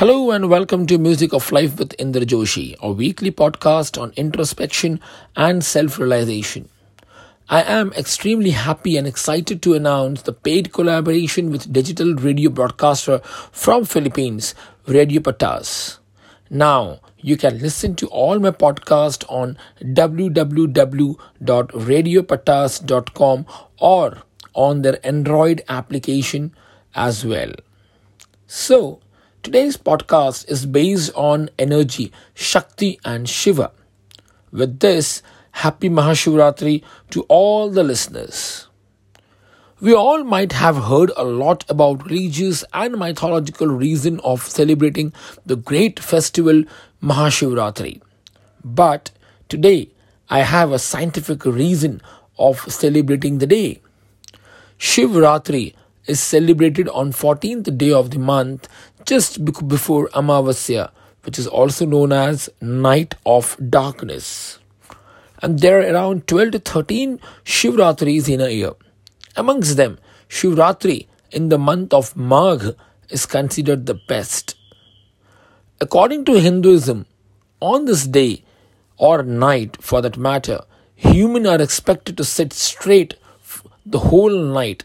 Hello and welcome to Music of Life with Indra Joshi, a weekly podcast on introspection and self realization. I am extremely happy and excited to announce the paid collaboration with digital radio broadcaster from Philippines, Radio Patas. Now, you can listen to all my podcast on www.radiopatas.com or on their Android application as well. So, Today's podcast is based on energy, Shakti, and Shiva. With this, happy Mahashivratri to all the listeners. We all might have heard a lot about religious and mythological reason of celebrating the great festival Mahashivratri. But today, I have a scientific reason of celebrating the day. Shivratri is celebrated on 14th day of the month just before Amavasya, which is also known as Night of Darkness. And there are around 12 to 13 Shivratris in a year. Amongst them, Shivratri in the month of Magh is considered the best. According to Hinduism, on this day or night for that matter, humans are expected to sit straight the whole night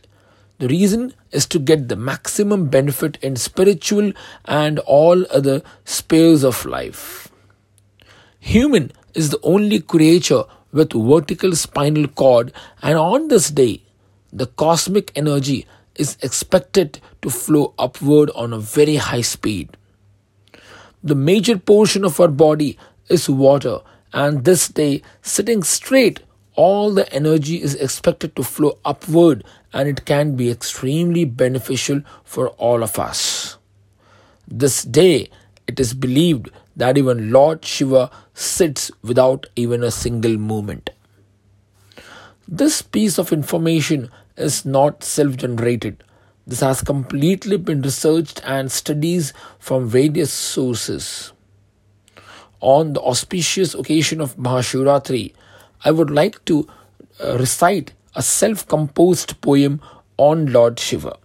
the reason is to get the maximum benefit in spiritual and all other spheres of life. Human is the only creature with vertical spinal cord and on this day the cosmic energy is expected to flow upward on a very high speed. The major portion of our body is water and this day sitting straight all the energy is expected to flow upward and it can be extremely beneficial for all of us. This day, it is believed that even Lord Shiva sits without even a single movement. This piece of information is not self generated. This has completely been researched and studies from various sources. On the auspicious occasion of Mahashivratri, I would like to uh, recite a self composed poem on Lord Shiva,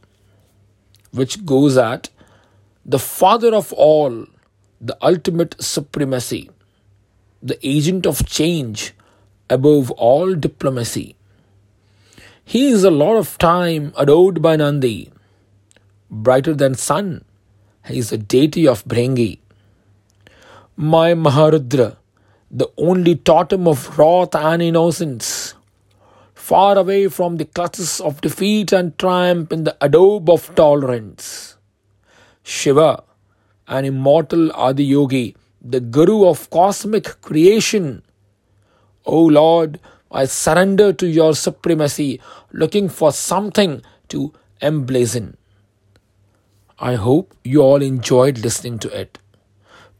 which goes at the father of all, the ultimate supremacy, the agent of change above all diplomacy. He is a lot of time adored by Nandi, brighter than sun. He is a deity of Bhringi. My Maharudra, the only totem of wrath and innocence, far away from the clutches of defeat and triumph in the adobe of tolerance. Shiva, an immortal Adiyogi, the Guru of cosmic creation. O Lord, I surrender to your supremacy, looking for something to emblazon. I hope you all enjoyed listening to it.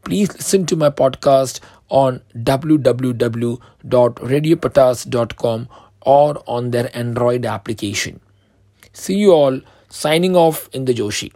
Please listen to my podcast on www.radiopatas.com or on their Android application. See you all signing off Indra Joshi.